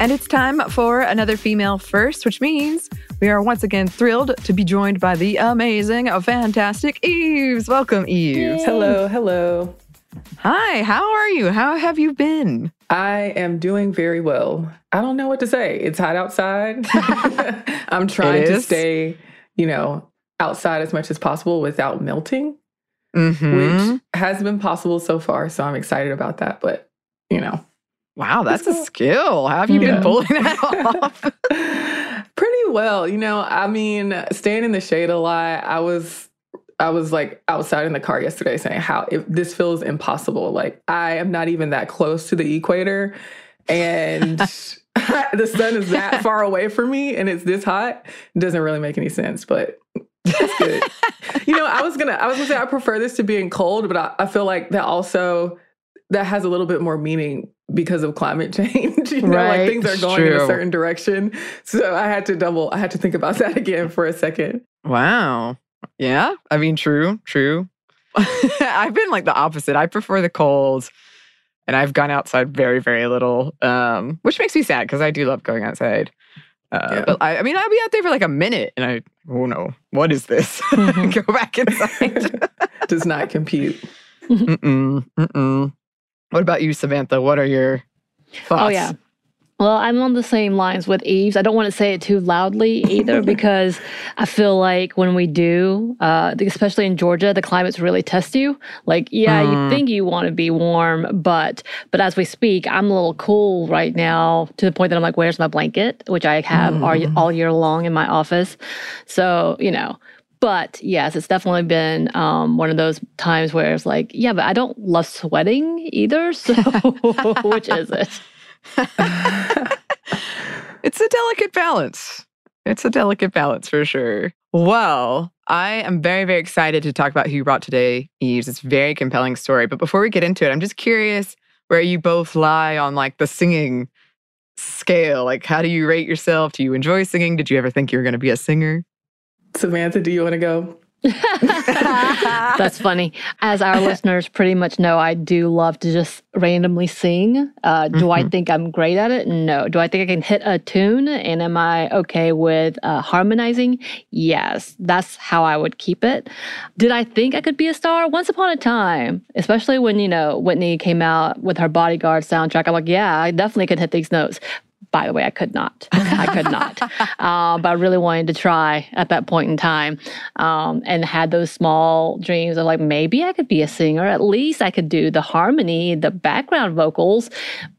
And it's time for another female first, which means we are once again thrilled to be joined by the amazing, fantastic Eves. Welcome, Eves. Hello, hello. Hi, how are you? How have you been? I am doing very well. I don't know what to say. It's hot outside. I'm trying to stay, you know, outside as much as possible without melting, Mm-hmm. which has been possible so far. So I'm excited about that. But, you know, Wow, that's a skill. How have you been pulling that off? pretty well. You know, I mean, staying in the shade a lot. I was. I was like outside in the car yesterday saying how if this feels impossible. Like I am not even that close to the equator and the sun is that far away from me and it's this hot. It doesn't really make any sense, but it's good. you know, I was gonna I was gonna say I prefer this to being cold, but I, I feel like that also that has a little bit more meaning because of climate change. you know, Right, like things are going in a certain direction. So I had to double I had to think about that again for a second. Wow. Yeah. I mean, true, true. I've been like the opposite. I prefer the cold and I've gone outside very, very little, um, which makes me sad because I do love going outside. Uh, Yeah. But I, I mean, I'll be out there for like a minute and I, oh no, what is this? Mhm. Go back inside. Does not compute. mm-mm, mm-mm. What about you, Samantha? What are your thoughts? Oh, yeah. Well, I'm on the same lines with Eves. I don't want to say it too loudly either because I feel like when we do, uh, especially in Georgia, the climates really test you. Like, yeah, Mm. you think you want to be warm, but but as we speak, I'm a little cool right now to the point that I'm like, where's my blanket, which I have all, Mm. all year long in my office. So you know. But yes, it's definitely been um, one of those times where it's like, yeah, but I don't love sweating either. So which is it? it's a delicate balance. It's a delicate balance for sure. Well, I am very, very excited to talk about who you brought today, Eves. It's a very compelling story. But before we get into it, I'm just curious where you both lie on like the singing scale. Like, how do you rate yourself? Do you enjoy singing? Did you ever think you were going to be a singer? Samantha, do you want to go? That's funny. As our listeners pretty much know, I do love to just randomly sing. Uh, do I Mhm. think I'm great at it? No. Do I think I can hit a tune? And am I okay with uh, harmonizing? Yes. That's how I would keep it. Did I think I could be a star? Once upon a time, especially when, you know, Whitney came out with her bodyguard soundtrack, I'm like, yeah, I definitely could hit these notes. By the way, I could not. I could not. Uh, but I really wanted to try at that point in time um, and had those small dreams of like, maybe I could be a singer. At least I could do the harmony, the background vocals,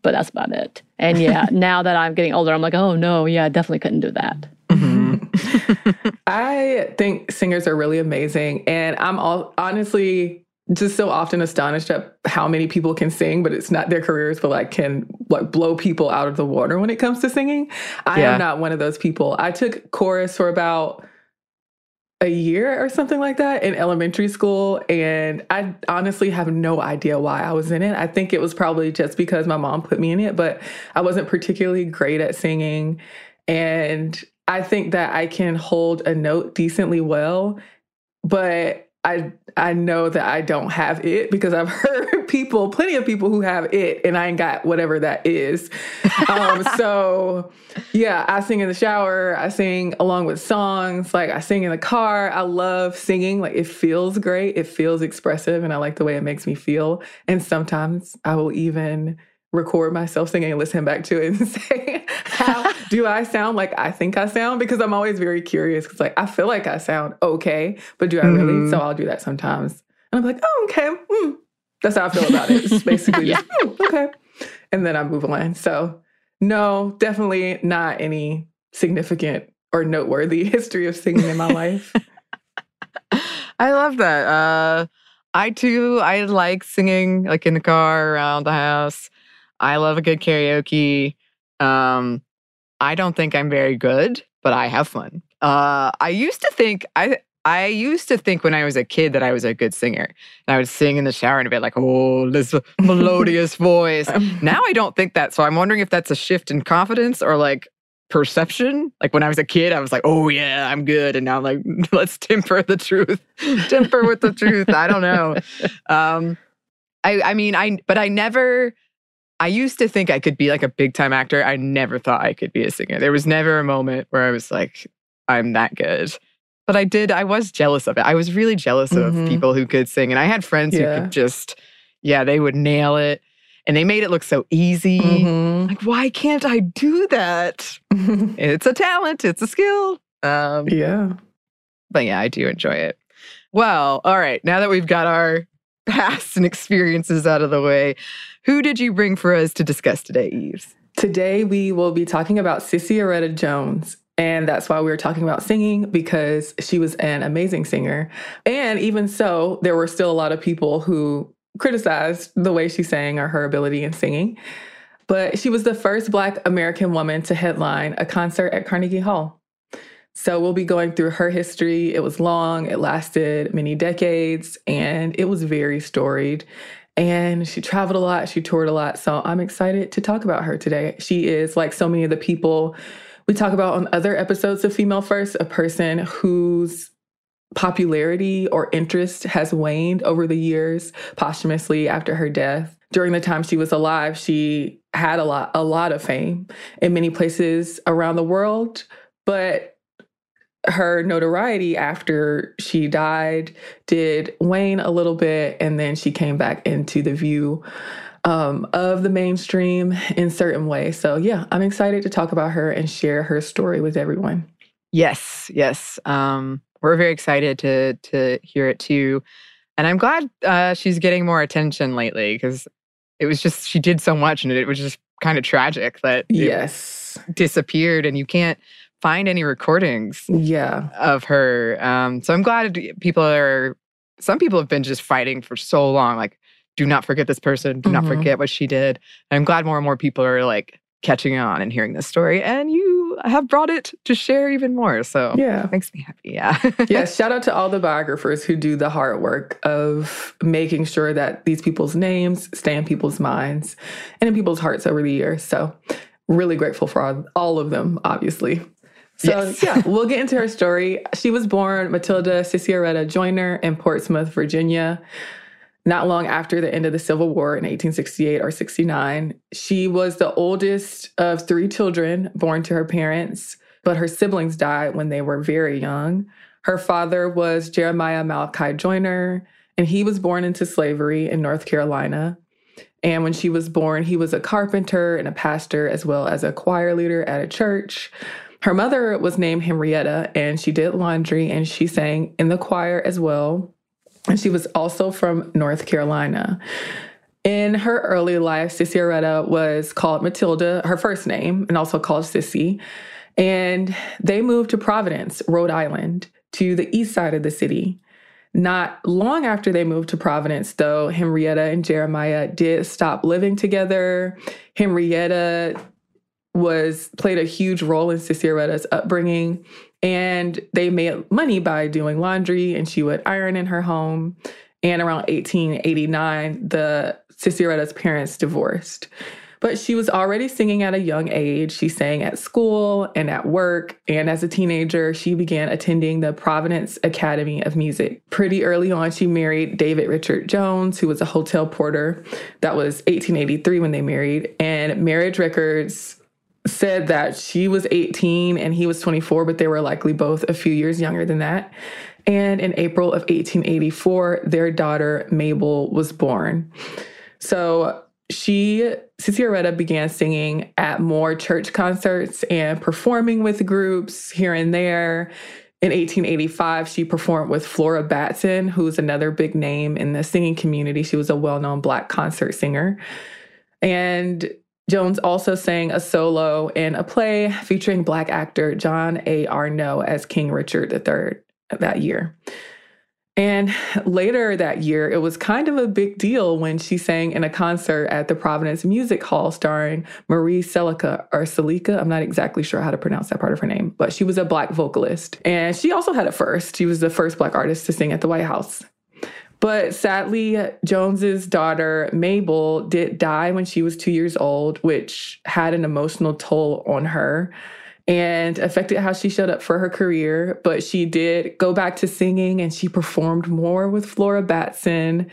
but that's about it. And yeah, now that I'm getting older, I'm like, oh no, yeah, I definitely couldn't do that. Mm-hmm. I think singers are really amazing. And I'm all, honestly just so often astonished at how many people can sing, but it's not their careers, but like can like blow people out of the water when it comes to singing. I yeah. am not one of those people. I took chorus for about a year or something like that in elementary school. And I honestly have no idea why I was in it. I think it was probably just because my mom put me in it, but I wasn't particularly great at singing. And I think that I can hold a note decently well, but I I know that I don't have it because I've heard people, plenty of people who have it, and I ain't got whatever that is. Um, so yeah, I sing in the shower. I sing along with songs. Like I sing in the car. I love singing. Like it feels great. It feels expressive, and I like the way it makes me feel. And sometimes I will even record myself singing and listen back to it and say, how do I sound like I think I sound? Because I'm always very curious because like I feel like I sound okay, but do I mm-hmm. really? So I'll do that sometimes. And I'm like, oh, okay. Mm. That's how I feel about it. It's basically yeah. just, mm, okay. And then I move on. So no, definitely not any significant or noteworthy history of singing in my life. I love that. Uh, I too, I like singing like in the car, around the house. I love a good karaoke. Um, I don't think I'm very good, but I have fun. Uh, I used to think I I used to think when I was a kid that I was a good singer. And I would sing in the shower and be like, oh, this melodious voice. Now I don't think that. So I'm wondering if that's a shift in confidence or like perception. Like when I was a kid, I was like, oh, yeah, I'm good. And now I'm like, let's temper the truth, temper with the truth. I don't know. Um, I, I mean, I, but I never, I used to think I could be like a big time actor. I never thought I could be a singer. There was never a moment where I was like, I'm that good. But I did, I was jealous of it. I was really jealous mm-hmm. of people who could sing. And I had friends yeah. who could just, yeah, they would nail it. And they made it look so easy. Mm-hmm. Like, why can't I do that? it's a talent, it's a skill. Um, yeah. But yeah, I do enjoy it. Well, all right. Now that we've got our past and experiences out of the way, who did you bring for us to discuss today, Eves? Today, we will be talking about Sissieretta Jones. And that's why we were talking about singing because she was an amazing singer. And even so, there were still a lot of people who criticized the way she sang or her ability in singing. But she was the first Black American woman to headline a concert at Carnegie Hall. So we'll be going through her history. It was long, it lasted many decades, and it was very storied. And she traveled a lot, she toured a lot. So I'm excited to talk about her today. She is, like so many of the people we talk about on other episodes of Female First, a person whose popularity or interest has waned over the years posthumously after her death. During the time she was alive, she had a lot a lot of fame in many places around the world, but her notoriety after she died did wane a little bit and then she came back into the view um, of the mainstream in certain ways. So yeah i'm excited to talk about her and share her story with everyone. Yes yes um, we're very excited to to hear it too. And i'm glad uh, she's getting more attention lately because it was just she did so much and it was just kind of tragic that yes. disappeared and you can't find any recordings yeah. of her um so i'm glad people are some people have been just fighting for so long like do not forget this person do mm-hmm. not forget what she did. And i'm glad more and more people are like catching on and hearing this story and you have brought it to share even more so yeah. makes me happy yeah. Yeah shout out to all the biographers who do the hard work of making sure that these people's names stay in people's minds and in people's hearts over the years so really grateful for all, all of them obviously so yes. yeah, we'll get into her story. She was born Matilda Sissieretta Joyner in Portsmouth, Virginia, not long after the end of the Civil War in 1868 or 69. She was the oldest of three children born to her parents, but her siblings died when they were very young. Her father was Jeremiah Malachi Joyner, and he was born into slavery in North Carolina. And when she was born, he was a carpenter and a pastor, as well as a choir leader at a church. Her mother was named Henrietta, and she did laundry and she sang in the choir as well. And she was also from North Carolina. In her early life, Sissieretta was called Matilda, her first name, and also called Sissy. And they moved to Providence, Rhode Island, to the east side of the city. Not long after they moved to Providence, though, Henrietta and Jeremiah did stop living together. Henrietta was played a huge role in Sissieretta's upbringing, and they made money by doing laundry, and she would iron in her home. And around 1889, the Sissieretta's parents divorced. But she was already singing at a young age. She sang at school and at work. And as a teenager, she began attending the Providence Academy of Music. Pretty early on, she married David Richard Jones, who was a hotel porter. That was 1883 when they married. And marriage records said that she was 18 and he was 24, but they were likely both a few years younger than that. And in April of 1884, their daughter Mabel was born. So she, Sissieretta, began singing at more church concerts and performing with groups here and there. In 1885, she performed with Flora Batson, who's another big name in the singing community. She was a well known Black concert singer. And Jones also sang a solo in a play featuring Black actor John A. Arneaux as King Richard III that year. And later that year, it was kind of a big deal when she sang in a concert at the Providence Music Hall starring Marie Selika or Selika. I'm not exactly sure how to pronounce that part of her name, but she was a black vocalist. And she also had a first. She was the first black artist to sing at the White House. But sadly, Jones's daughter Mabel did die when she was two years old, which had an emotional toll on her and affected how she showed up for her career. But she did go back to singing and she performed more with Flora Batson.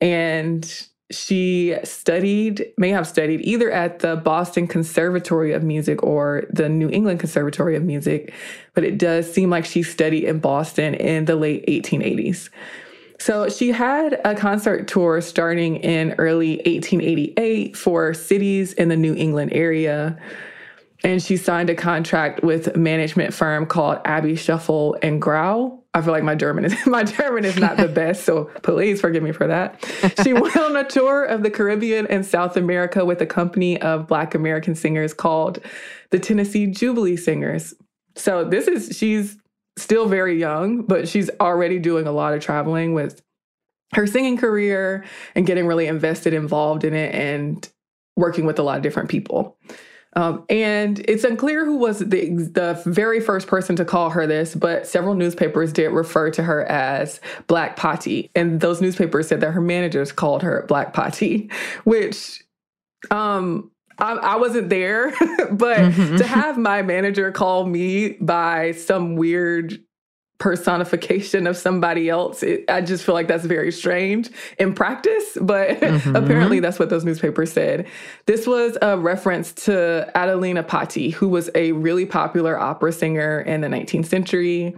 And she studied, may have studied either at the Boston Conservatory of Music or the New England Conservatory of Music, but it does seem like she studied in Boston in the late 1880s. So she had a concert tour starting in early 1888 for cities in the New England area and she signed a contract with a management firm called Abbey Schoeffel and Grau. I feel like my German is my German is not the best, so please forgive me for that. She went on a tour of the Caribbean and South America with a company of Black American singers called the Tennessee Jubilee Singers. So this is she's still very young, but she's already doing a lot of traveling with her singing career and getting really invested, involved in it, and working with a lot of different people. Um, and it's unclear who was the, the very first person to call her this, but several newspapers did refer to her as Black Patti. And those newspapers said that her managers called her Black Patti, which um, I, I, wasn't there, but mm-hmm. to have my manager call me by some weird personification of somebody else. It, I just feel like that's very strange in practice, but mm-hmm. apparently that's what those newspapers said. This was a reference to Adelina Patti, who was a really popular opera singer in the 19th century.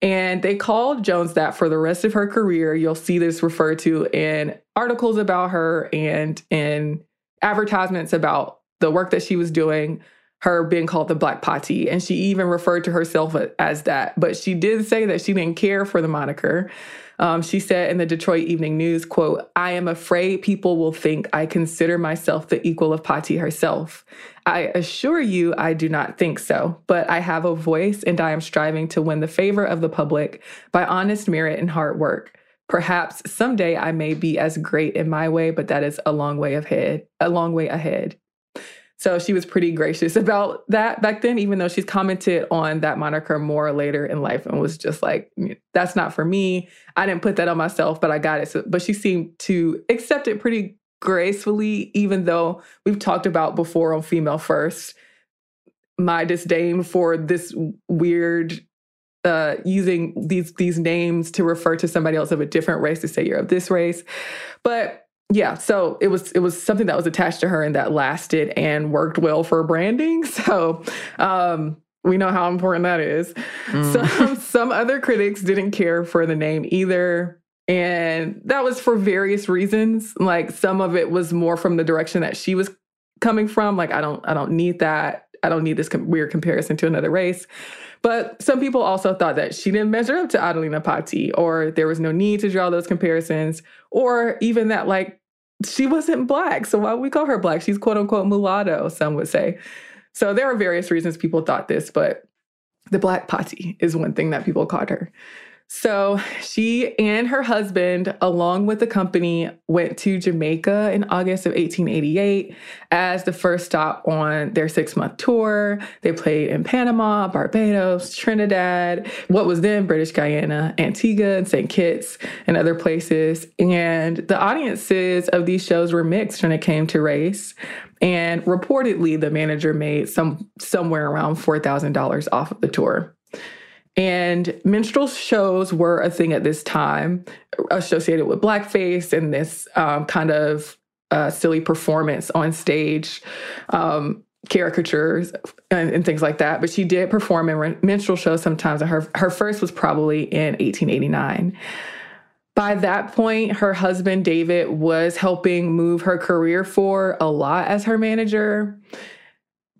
And they called Jones that for the rest of her career. You'll see this referred to in articles about her and in advertisements about the work that she was doing her being called the Black Patti. And she even referred to herself as that. But she did say that she didn't care for the moniker. Um, she said in the Detroit Evening News, quote, I am afraid people will think I consider myself the equal of Patti herself. I assure you I do not think so, but I have a voice and I am striving to win the favor of the public by honest merit and hard work. Perhaps someday I may be as great in my way, but that is a long way ahead, a long way ahead. So she was pretty gracious about that back then, even though she's commented on that moniker more later in life and was just like, mm, that's not for me. I didn't put that on myself, but I got it. So, but she seemed to accept it pretty gracefully, even though we've talked about before on Female First my disdain for this weird uh, using these these names to refer to somebody else of a different race to say you're of this race. But yeah, so it was it was something that was attached to her and that lasted and worked well for branding. So um, we know how important that is. Mm. Some some other critics didn't care for the name either. And that was for various reasons. Like some of it was more from the direction that she was coming from. Like, I don't, I don't need that. I don't need this com- weird comparison to another race. But some people also thought that she didn't measure up to Adelina Patti, or there was no need to draw those comparisons, or even that like she wasn't black. So why would we call her black? She's quote unquote mulatto, some would say. So there are various reasons people thought this, but the Black Patti is one thing that people called her. So she and her husband, along with the company, went to Jamaica in August of 1888 as the first stop on their six month tour. They played in Panama, Barbados, Trinidad, what was then British Guyana, Antigua, and St. Kitts, and other places. And the audiences of these shows were mixed when it came to race. And reportedly, the manager made some somewhere around $4,000 off of the tour. And minstrel shows were a thing at this time associated with blackface and this um, kind of uh, silly performance on stage, um, caricatures and, and, things like that. But she did perform in minstrel shows sometimes. Her, her first was probably in 1889. By that point, her husband David was helping move her career for a lot as her manager.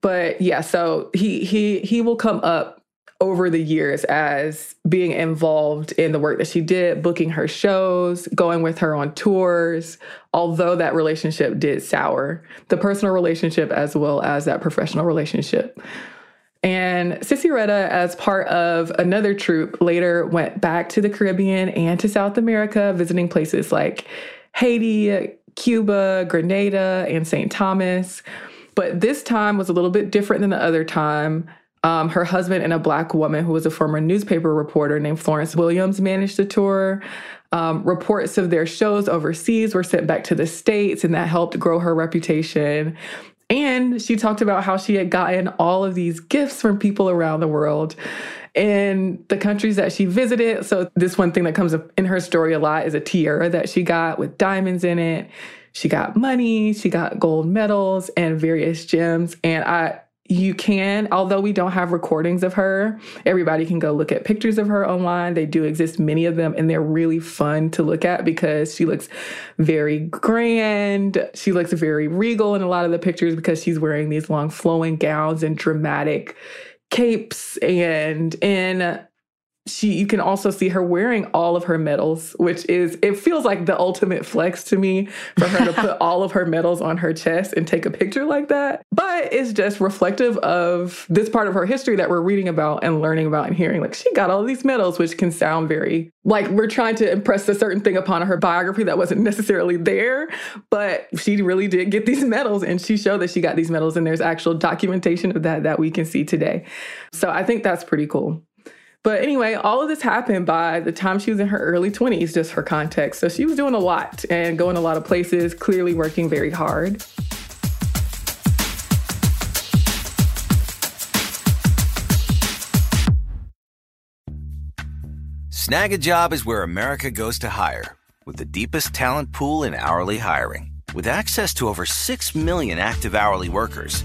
But yeah, so he he he will come up over the years as being involved in the work that she did, booking her shows, going with her on tours, although that relationship did sour, the personal relationship as well as that professional relationship. And Sissieretta, as part of another troupe, later went back to the Caribbean and to South America, visiting places like Haiti, Cuba, Grenada, and St. Thomas. But this time was a little bit different than the other time. Um, her husband and a black woman who was a former newspaper reporter named Florence Williams managed the tour. Um, reports of their shows overseas were sent back to the States, and that helped grow her reputation. And she talked about how she had gotten all of these gifts from people around the world in the countries that she visited. So, this one thing that comes up in her story a lot is a tiara that she got with diamonds in it. She got money, she got gold medals and various gems. And I you can, although we don't have recordings of her, everybody can go look at pictures of her online. They do exist, many of them, and they're really fun to look at because she looks very grand. She looks very regal in a lot of the pictures because she's wearing these long flowing gowns and dramatic capes and in she you can also see her wearing all of her medals which is it feels like the ultimate flex to me for her to put all of her medals on her chest and take a picture like that. But it's just reflective of this part of her history that we're reading about and learning about and hearing. Like she got all these medals which can sound very like we're trying to impress a certain thing upon her biography that wasn't necessarily there but she really did get these medals and she showed that she got these medals and there's actual documentation of that that we can see today. So i think that's pretty cool but anyway, all of this happened by the time she was in her early 20s, just for context. So she was doing a lot and going a lot of places, clearly working very hard. Snagajob is where America goes to hire, with the deepest talent pool in hourly hiring. With access to over 6 million active hourly workers,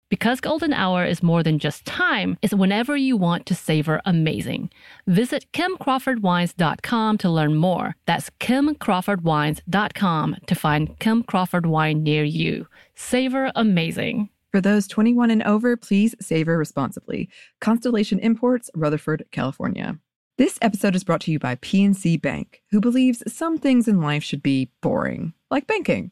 Because golden hour is more than just time, it's whenever you want to savor amazing. Visit kimcrawfordwines.com to learn more. That's kimcrawfordwines.com to find Kim Crawford wine near you. Savor amazing. For those 21 and over, please savor responsibly. Constellation Imports, Rutherford, California. This episode is brought to you by PNC Bank, who believes some things in life should be boring, like banking.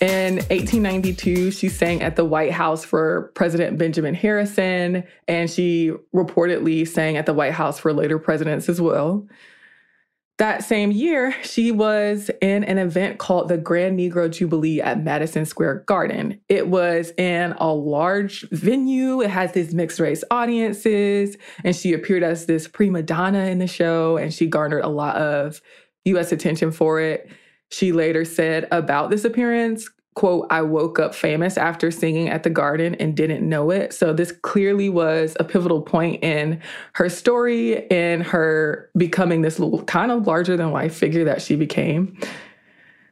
In 1892, she sang at the White House for President Benjamin Harrison, and she reportedly sang at the White House for later presidents as well. That same year, she was in an event called the Grand Negro Jubilee at Madison Square Garden. It was in a large venue. It has these mixed race audiences, and she appeared as this prima donna in the show, and she garnered a lot of US attention for it. She later said about this appearance, quote, I woke up famous after singing at the garden and didn't know it. So this clearly was a pivotal point in her story and her becoming this little, kind of larger than life figure that she became.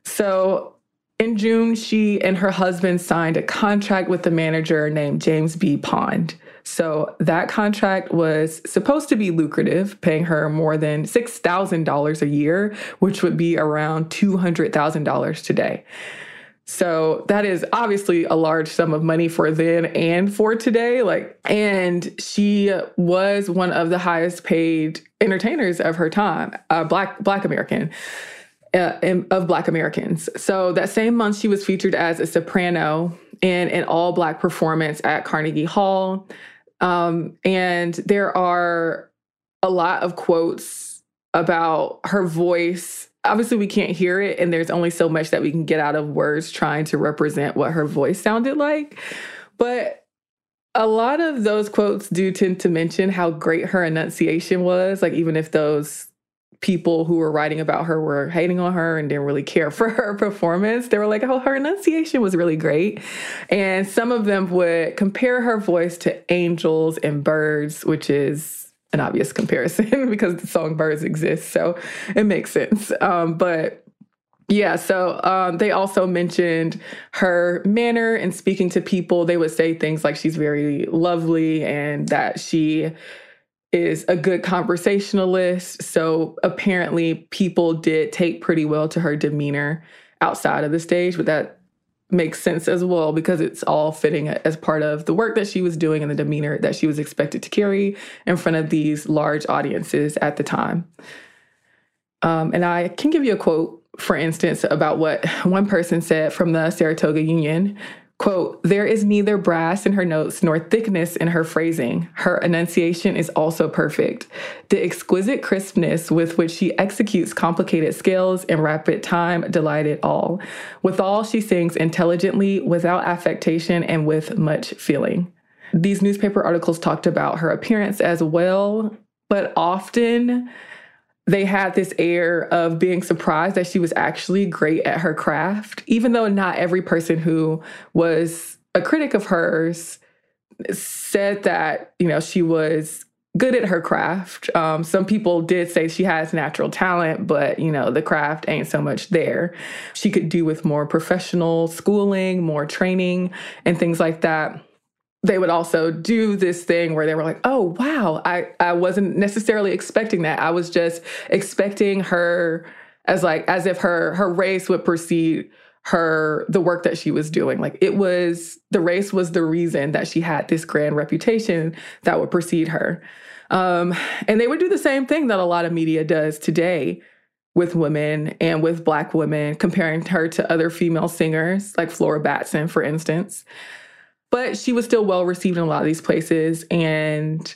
So in June, she and her husband signed a contract with the manager named James B. Pond. So that contract was supposed to be lucrative, paying her more than $6,000 a year, which would be around $200,000 today. So that is obviously a large sum of money for then and for today. Like, and she was one of the highest paid entertainers of her time, uh, black black American. Uh, of Black Americans. So that same month, she was featured as a soprano in an all Black performance at Carnegie Hall. Um, and there are a lot of quotes about her voice. Obviously we can't hear it and there's only so much that we can get out of words trying to represent what her voice sounded like. But a lot of those quotes do tend to mention how great her enunciation was like even if those people who were writing about her were hating on her and didn't really care for her performance. They were like oh her enunciation was really great. And some of them would compare her voice to angels and birds which is an obvious comparison because the song birds exist so it makes sense. Um, but yeah so um, they also mentioned her manner in speaking to people. They would say things like she's very lovely and that she is a good conversationalist so apparently people did take pretty well to her demeanor outside of the stage but that makes sense as well because it's all fitting as part of the work that she was doing and the demeanor that she was expected to carry in front of these large audiences at the time. Um, and I can give you a quote, for instance, about what one person said from the Saratoga Union. Quote, there is neither brass in her notes nor thickness in her phrasing. Her enunciation is also perfect. The exquisite crispness with which she executes complicated scales in rapid time delighted all. Withal, she sings intelligently, without affectation, and with much feeling. These newspaper articles talked about her appearance as well, but often they had this air of being surprised that she was actually great at her craft, even though not every person who was a critic of hers said that, you know, she was good at her craft. Um, some people did say she has natural talent, but, you know, the craft ain't so much there. She could do with more professional schooling, more training, and things like that they would also do this thing where they were like, "Oh, wow, I I wasn't necessarily expecting that. I was just expecting her as like as if her her race would precede her the work that she was doing. Like it was the race was the reason that she had this grand reputation that would precede her." Um, and they would do the same thing that a lot of media does today with women and with Black women, comparing her to other female singers, like Flora Batson, for instance. But she was still well received in a lot of these places and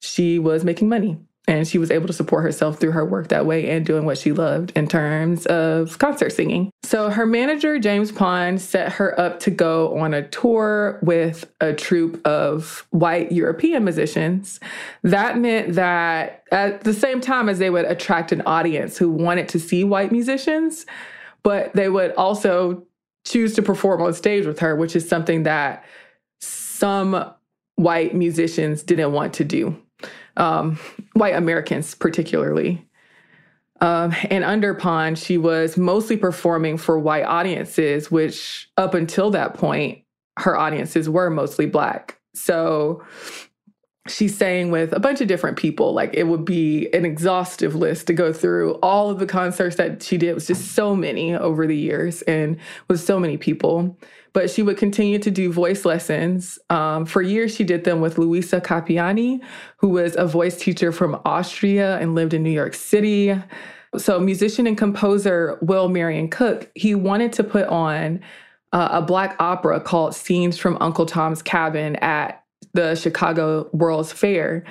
she was making money and she was able to support herself through her work that way and doing what she loved in terms of concert singing. So her manager, James Pond, set her up to go on a tour with a troupe of white European musicians. That meant that at the same time as they would attract an audience who wanted to see white musicians, but they would also choose to perform on stage with her, which is something that some white musicians didn't want to do um, white Americans, particularly. Um, and under Pond, she was mostly performing for white audiences, which up until that point, her audiences were mostly black. So she's saying with a bunch of different people, like it would be an exhaustive list to go through all of the concerts that she did. It was just so many over the years and with so many people but she would continue to do voice lessons. Um, for years, she did them with Luisa Cappiani, who was a voice teacher from Austria and lived in New York City. So, musician and composer Will Marion Cook, he wanted to put on uh, a black opera called Scenes from Uncle Tom's Cabin at the Chicago World's Fair,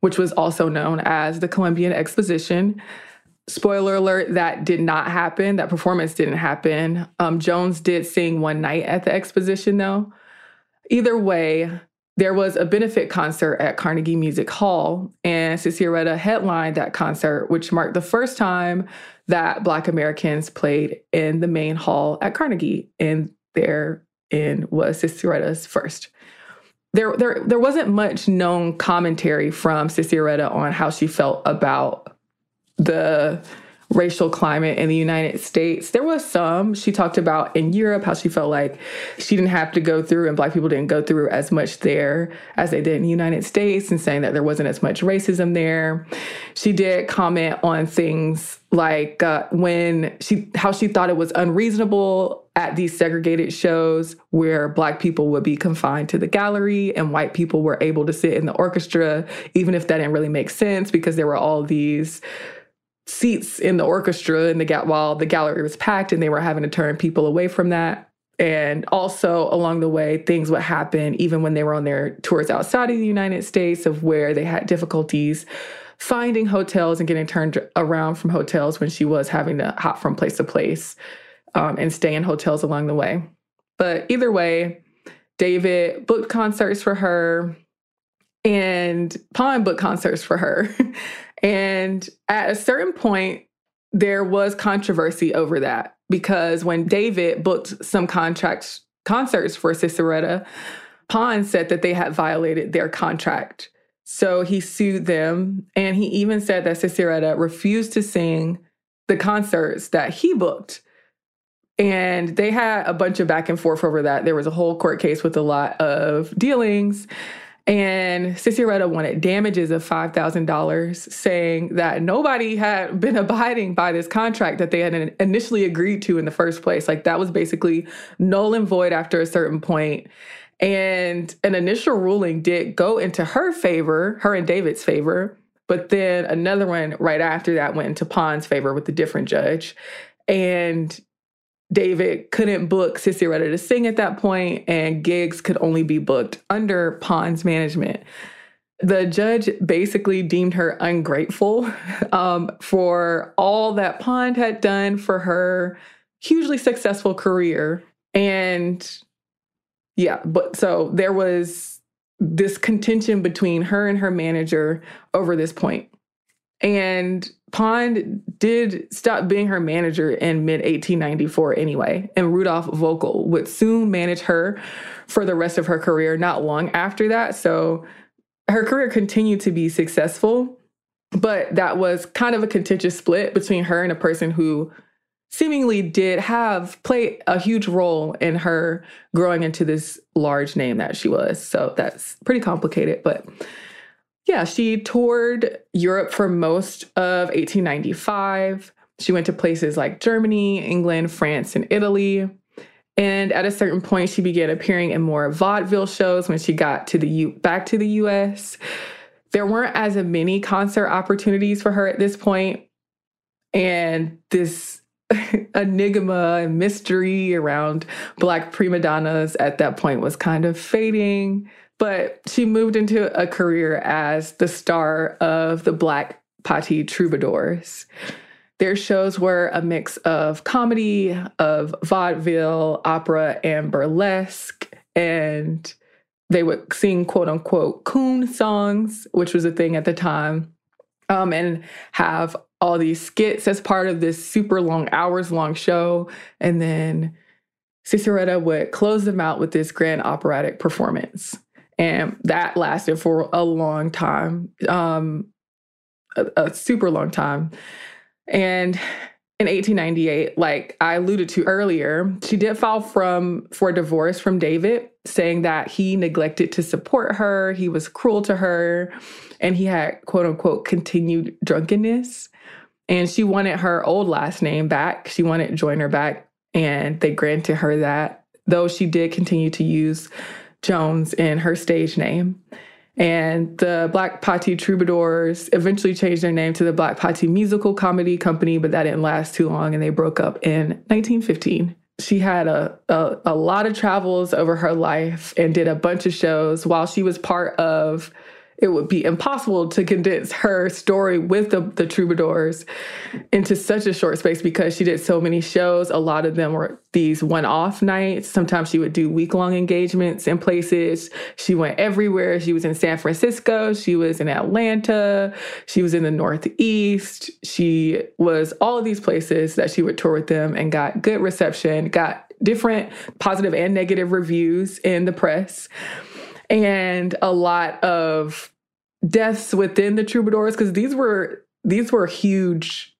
which was also known as the Columbian Exposition. Spoiler alert that did not happen. That performance didn't happen. Um, jones did sing one night at the exposition though. Either way there was a benefit concert at carnegie music hall and Arreta headlined that concert which marked the first time that black americans played in the main hall at carnegie and therein was cissy first there, there, there wasn't much known commentary from Arreta on how she felt about the racial climate in the United States. There was some she talked about in Europe how she felt like she didn't have to go through and black people didn't go through as much there as they did in the United States and saying that there wasn't as much racism there. She did comment on things like uh, when she how she thought it was unreasonable at these segregated shows where black people would be confined to the gallery and white people were able to sit in the orchestra even if that didn't really make sense because there were all these seats in the orchestra and the while the gallery was packed and they were having to turn people away from that. And also along the way, things would happen even when they were on their tours outside of the United States of where they had difficulties finding hotels and getting turned around from hotels when she was having to hop from place to place um, and stay in hotels along the way. But either way, David booked concerts for her and Pond booked concerts for her. And at a certain point, there was controversy over that because when David booked some contracts concerts for Arreta, Pond said that they had violated their contract. So he sued them, and he even said that Arreta refused to sing the concerts that he booked. And they had a bunch of back and forth over that. There was a whole court case with a lot of dealings. And Arreta wanted damages of $5,000, saying that nobody had been abiding by this contract that they had initially agreed to in the first place. Like that was basically null and void after a certain point. And an initial ruling did go into her favor, her and David's favor. But then another one right after that went into Pond's favor with a different judge. And David couldn't book Sissieretta to sing at that point, and gigs could only be booked under Pond's management. The judge basically deemed her ungrateful um, for all that Pond had done for her hugely successful career. And yeah, but so there was this contention between her and her manager over this point. And Pond did stop being her manager in mid 1894 anyway, and Rudolph Voelckel would soon manage her for the rest of her career, not long after that. So her career continued to be successful, but that was kind of a contentious split between her and a person who seemingly did have play a huge role in her growing into this large name that she was. So that's pretty complicated, but yeah, she toured Europe for most of 1895. She went to places like Germany, England, France, and Italy. And at a certain point, she began appearing in more vaudeville shows when she got to the U- back to the U.S. there weren't as many concert opportunities for her at this point, and this enigma and mystery around Black prima donnas at that point was kind of fading. But she moved into a career as the star of the Black Patti Troubadours. Their shows were a mix of comedy, of vaudeville, opera, and burlesque. And they would sing quote unquote coon songs, which was a thing at the time, um, and have all these skits as part of this super long, hours long show. And then Sissieretta would close them out with this grand operatic performance. And that lasted for a long time, um, a, a super long time. And in 1898, like I alluded to earlier, she did file from for divorce from David, saying that he neglected to support her, he was cruel to her, and he had quote unquote continued drunkenness. And she wanted her old last name back. She wanted Joyner back, and they granted her that, though she did continue to use Jones in her stage name. And the Black Patti Troubadours eventually changed their name to the Black Patti Musical Comedy Company, but that didn't last too long and they broke up in 1915. She had a, a, a lot of travels over her life and did a bunch of shows while she was part of it would be impossible to condense her story with the, the troubadours into such a short space because she did so many shows. A lot of them were these one off nights. Sometimes she would do week long engagements in places. She went everywhere. She was in San Francisco. She was in Atlanta. She was in the Northeast. She was all of these places that she would tour with them and got good reception, got different positive and negative reviews in the press and a lot of deaths within the troubadours because these were these were huge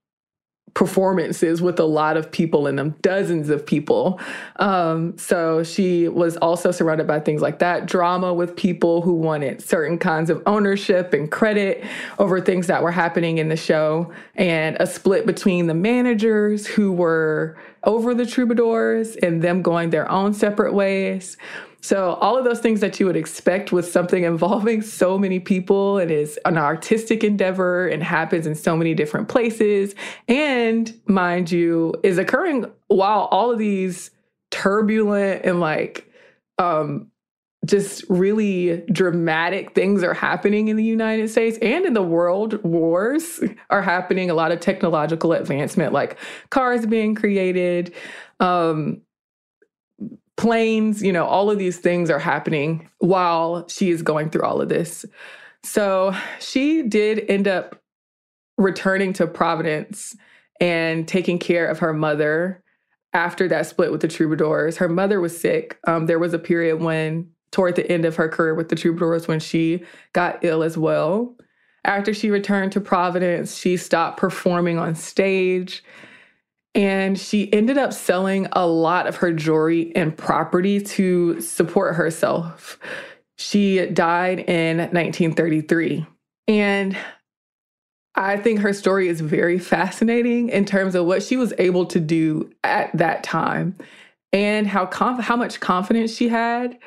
performances with a lot of people in them, dozens of people. Um, so she was also surrounded by things like that drama with people who wanted certain kinds of ownership and credit over things that were happening in the show, and a split between the managers who were over the troubadours and them going their own separate ways. So, all of those things that you would expect with something involving so many people and is an artistic endeavor and happens in so many different places, and mind you, is occurring while all of these turbulent and like, um, just really dramatic things are happening in the United States and in the world. Wars are happening, a lot of technological advancement, like cars being created. Um, planes, you know, all of these things are happening while she is going through all of this. So she did end up returning to Providence and taking care of her mother after that split with the Troubadours. Her mother was sick. Um, there was a period when, toward the end of her career with the Troubadours, when she got ill as well. After she returned to Providence, she stopped performing on stage and she ended up selling a lot of her jewelry and property to support herself. She died in 1933. And I think her story is very fascinating in terms of what she was able to do at that time and how conf- how much confidence she had.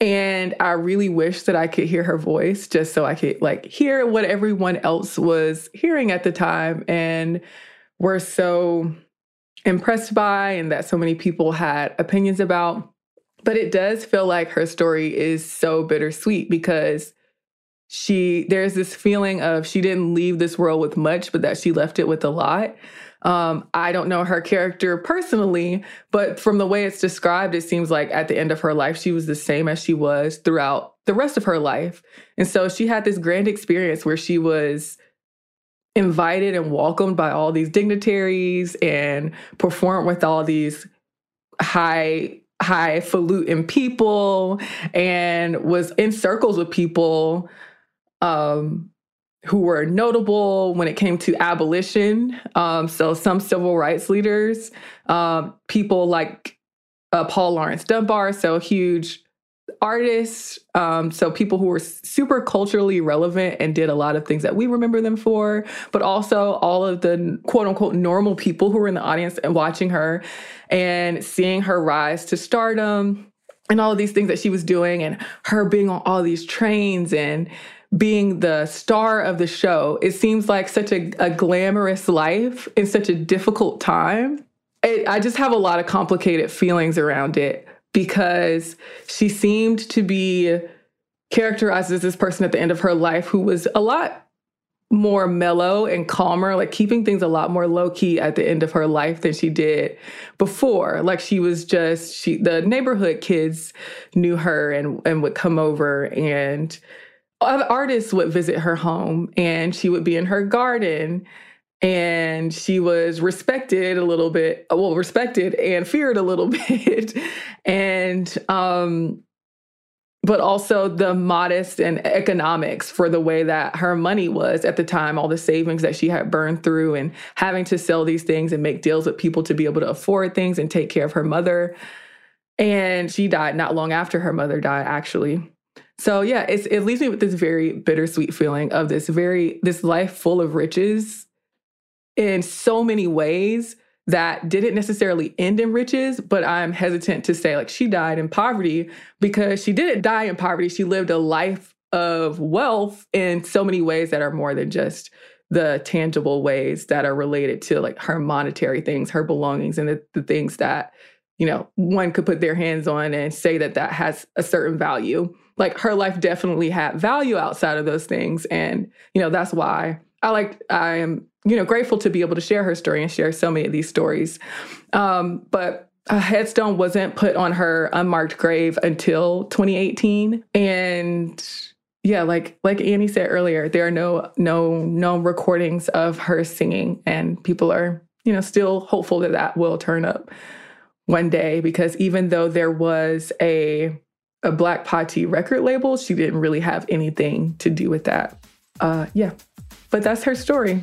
And I really wish that I could hear her voice just so I could like hear what everyone else was hearing at the time and were so impressed by and that so many people had opinions about. But it does feel like her story is so bittersweet because she there's this feeling of she didn't leave this world with much, but that she left it with a lot. Um, I don't know her character personally, but from the way it's described, it seems like at the end of her life, she was the same as she was throughout the rest of her life. And so she had this grand experience where she was invited and welcomed by all these dignitaries and performed with all these high highfalutin people and was in circles with people um, who were notable when it came to abolition. Um, so some civil rights leaders, um, people like uh, Paul Laurence Dunbar, so huge artists, um, so people who were super culturally relevant and did a lot of things that we remember them for, but also all of the quote unquote normal people who were in the audience and watching her and seeing her rise to stardom and all of these things that she was doing and her being on all these trains and being the star of the show, it seems like such a, a glamorous life in such a difficult time. It, I just have a lot of complicated feelings around it because she seemed to be characterized as this person at the end of her life who was a lot more mellow and calmer, like keeping things a lot more low key at the end of her life than she did before. Like she was just she the neighborhood kids knew her and and would come over and artists would visit her home and she would be in her garden and she was respected a little bit well respected and feared a little bit and um but also the modest and economics for the way that her money was at the time, all the savings that she had burned through and having to sell these things and make deals with people to be able to afford things and take care of her mother. And she died not long after her mother died, actually. So yeah, it leaves me with this very bittersweet feeling of this very this life full of riches in so many ways that didn't necessarily end in riches, but I'm hesitant to say like she died in poverty because she didn't die in poverty. She lived a life of wealth in so many ways that are more than just the tangible ways that are related to like her monetary things, her belongings, and the, the things that, you know, one could put their hands on and say that that has a certain value. Like her life definitely had value outside of those things. And, you know, that's why I like, I am you know, grateful to be able to share her story and share so many of these stories. Um, but a headstone wasn't put on her unmarked grave until 2018. And yeah, like like Annie said earlier, there are no no no recordings of her singing, and people are you know still hopeful that that will turn up one day because even though there was a a Black Patti record label, she didn't really have anything to do with that. Uh, yeah, but that's her story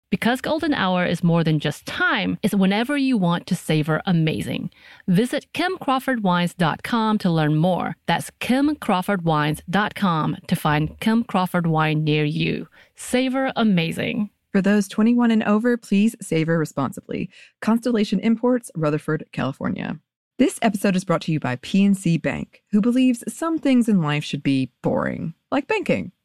Because golden hour is more than just time, it's whenever you want to savor amazing. Visit kimcrawfordwines.com to learn more. That's kimcrawfordwines.com to find Kim Crawford wine near you. Savor amazing. For those 21 and over, please savor responsibly. Constellation Imports, Rutherford, California. This episode is brought to you by PNC Bank, who believes some things in life should be boring, like banking.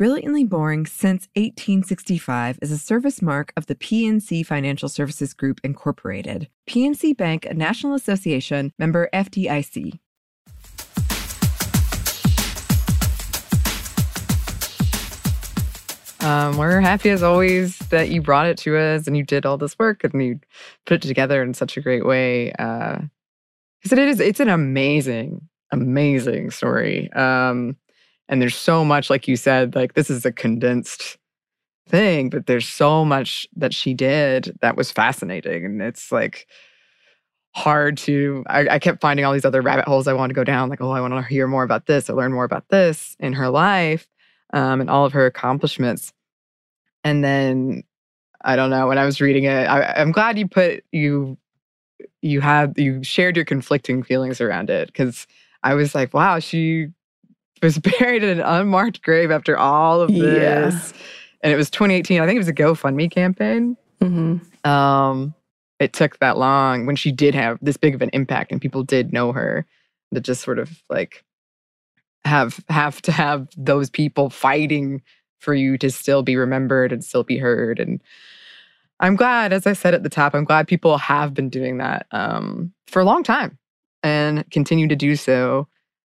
Brilliantly Boring Since 1865 is a service mark of the PNC Financial Services Group, Incorporated. PNC Bank, a National Association, member FDIC. Um, we're happy as always that you brought it to us and you did all this work and you put it together in such a great way. Uh, it is, it's an amazing, amazing story. Um, and there's so much, like you said, like this is a condensed thing, but there's so much that she did that was fascinating. And it's like hard to, I, I kept finding all these other rabbit holes I wanted to go down, like, oh, I want to hear more about this or learn more about this in her life um, and all of her accomplishments. And then I don't know, when I was reading it, I, I'm glad you put, you, you had, you shared your conflicting feelings around it because I was like, wow, she was buried in an unmarked grave after all of this. Yeah. And it was 2018. I think it was a GoFundMe campaign. Mm-hmm. Um, it took that long when she did have this big of an impact and people did know her to just sort of like have have to have those people fighting for you to still be remembered and still be heard and i'm glad as i said at the top i'm glad people have been doing that um, for a long time and continue to do so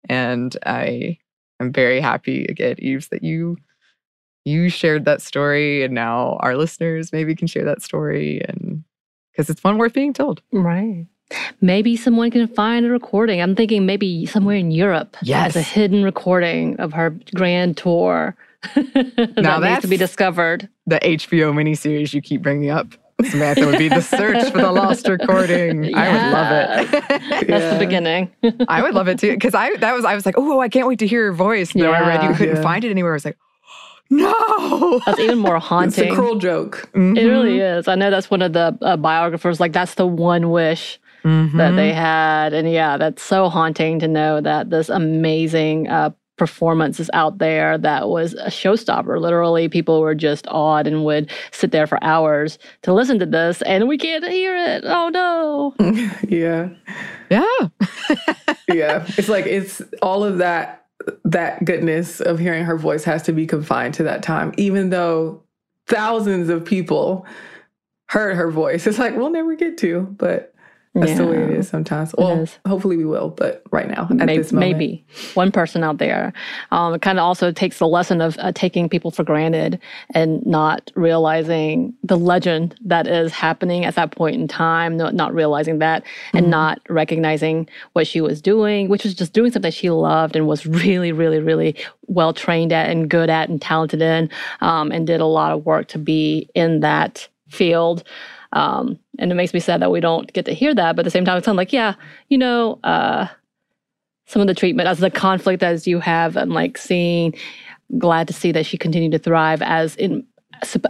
and i am very happy again eves that you you shared that story and now our listeners maybe can share that story and because it's one worth being told. Right. Maybe someone can find a recording. I'm thinking maybe somewhere in Europe yes. a hidden recording of her grand tour that now that needs to be discovered. The HBO miniseries you keep bringing up. Samantha would be the search for the lost recording. Yeah. I would love it. That's the beginning. I would love it too because I that was I was like, oh, I can't wait to hear your voice. And yeah. I read you couldn't yeah. find it anywhere. I was like, no. That's even more haunting. it's a cruel joke. Mm-hmm. It really is. I know that's one of the uh, biographers, like, that's the one wish mm-hmm. that they had. And yeah, that's so haunting to know that this amazing uh, performance is out there that was a showstopper. Literally, people were just awed and would sit there for hours to listen to this, and we can't hear it. Oh no. yeah. Yeah. yeah. It's like, it's all of that that goodness of hearing her voice has to be confined to that time, even though thousands of people heard her voice. It's like we'll never get to, but that's yeah. the way it is sometimes. Well, is. hopefully we will, but right now, at maybe, this moment. Maybe one person out there. Um, it kind of also takes the lesson of uh, taking people for granted and not realizing the legend that is happening at that point in time, not, not realizing that mm-hmm. and not recognizing what she was doing, which was just doing something she loved and was really, really, really well trained at and good at and talented in, um, and did a lot of work to be in that field. Um, and it makes me sad that we don't get to hear that. But at the same time, it's kind of like, yeah, you know, uh, some of the treatment as the conflict as you have, and like seeing, glad to see that she continued to thrive as in.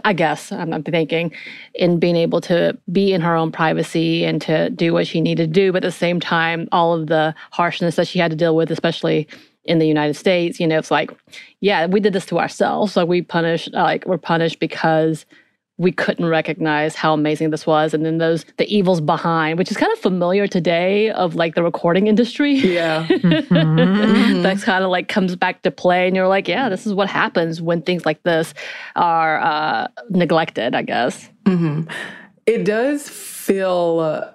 I guess I'm, thinking in being able to be in her own privacy and to do what she needed to do, but at the same time, all of the harshness that she had to deal with, especially in the United States, you know, it's like, yeah, we did this to ourselves. Like we punished, like we're punished because we couldn't recognize how amazing this was. And then those the evils behind which is kind of familiar today of like the recording industry. Yeah. Mm-hmm. that's kind of like comes back to play and you're like yeah this is what happens when things like this are uh, neglected i guess. Mm-hmm. it does feel uh,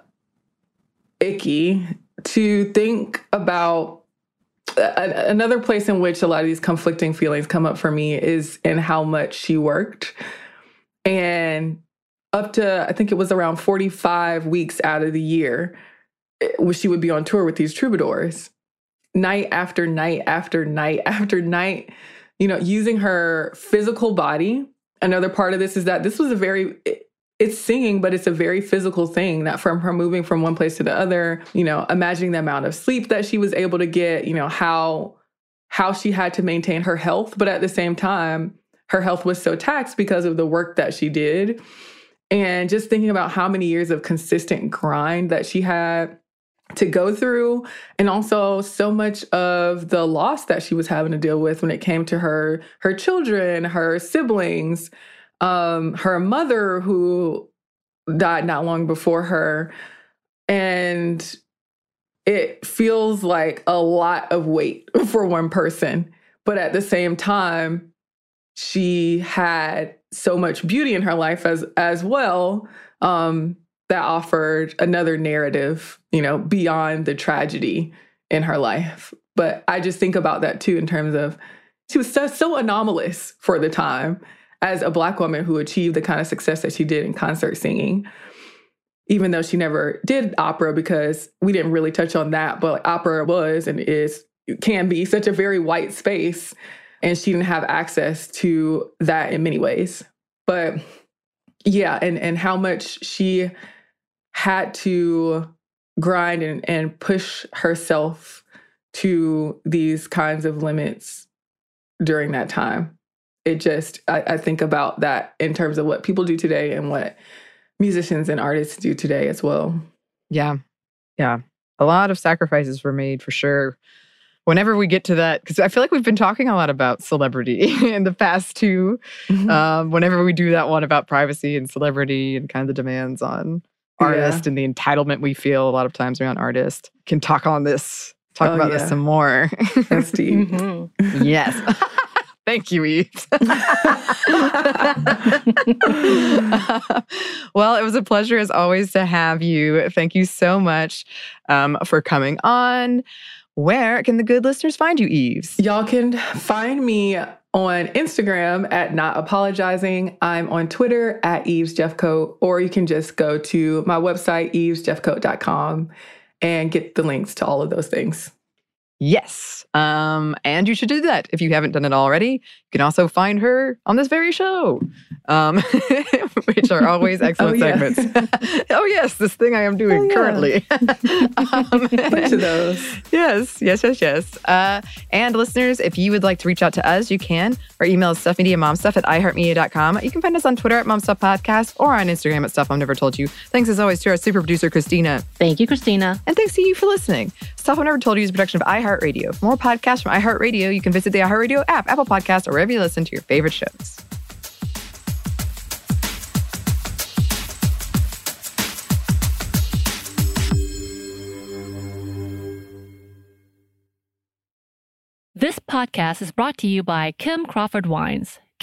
icky to think about uh, another place in which a lot of these conflicting feelings come up for me is in how much she worked and up to, I think it was around 45 weeks out of the year, eh, she would be on tour with these troubadours night after night after night after night, you know, using her physical body. Another part of this is that this was a very, it's singing, but it's a very physical thing that from her moving from one place to the other, you know, imagining the amount of sleep that she was able to get, you know, how how she had to maintain her health, but at the same time, her health was so taxed because of the work that she did. And just thinking about how many years of consistent grind that she had to go through, and also so much of the loss that she was having to deal with when it came to her her children, her siblings, um, her mother who died not long before her. And it feels like a lot of weight for one person. But at the same time, she had so much beauty in her life as as well um, that offered another narrative, you know, beyond the tragedy in her life. But I just think about that too in terms of she was so, so anomalous for the time as a black woman who achieved the kind of success that she did in concert singing, even though she never did opera because we didn't really touch on that, but opera was and is can be such a very white space and she didn't have access to that in many ways. But yeah, and and how much she had to grind and, and push herself to these kinds of limits during that time. It just, I, I, think about that in terms of what people do today and what musicians and artists do today as well. Yeah. Yeah. A lot of sacrifices were made for sure. Whenever we get to that, because I feel like we've been talking a lot about celebrity in the past too. Mm-hmm. Um, whenever we do that one about privacy and celebrity and kind of the demands on artists yeah. and the entitlement we feel a lot of times around artists, can talk on this talk oh, about yeah. this some more. That's deep. mm-hmm. Yes. Thank you, Eve. well, it was a pleasure as always to have you. Thank you so much um, for coming on. Where can the good listeners find you, Eves? Y'all can find me on Instagram at not apologizing. I'm on Twitter at Eves Jeffcoat, or you can just go to my website, evesjeffcoat.com and get the links to all of those things. Yes. Um, and you should do that if you haven't done it already. You can also find her on this very show, um, which are always oh, excellent oh, segments. oh, yes, this thing I am doing oh, yeah. currently. um, Bunch of those. Yes, yes, yes, yes. Uh, and listeners, if you would like to reach out to us, you can. Our email is stuffmediamomstuff at iheartmedia.com. You can find us on Twitter at momstuffpodcast or on Instagram at stuff I've never told you. Thanks as always to our super producer, Christina. Thank you, Christina. And thanks to you for listening. Stuff I've Never Told You is a production of iHeartRadio. For more podcasts from iHeartRadio, you can visit the iHeartRadio app, Apple Podcasts, or wherever you listen to your favorite shows. This podcast is brought to you by Kim Crawford Wines.